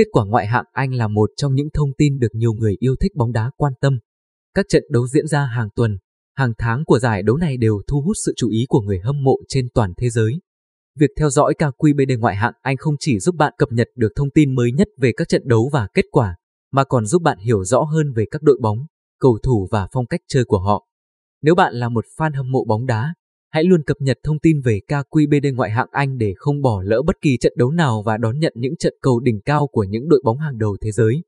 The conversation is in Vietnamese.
Kết quả ngoại hạng Anh là một trong những thông tin được nhiều người yêu thích bóng đá quan tâm. Các trận đấu diễn ra hàng tuần, hàng tháng của giải đấu này đều thu hút sự chú ý của người hâm mộ trên toàn thế giới. Việc theo dõi KQBD ngoại hạng Anh không chỉ giúp bạn cập nhật được thông tin mới nhất về các trận đấu và kết quả, mà còn giúp bạn hiểu rõ hơn về các đội bóng, cầu thủ và phong cách chơi của họ. Nếu bạn là một fan hâm mộ bóng đá, hãy luôn cập nhật thông tin về KQBD ngoại hạng Anh để không bỏ lỡ bất kỳ trận đấu nào và đón nhận những trận cầu đỉnh cao của những đội bóng hàng đầu thế giới.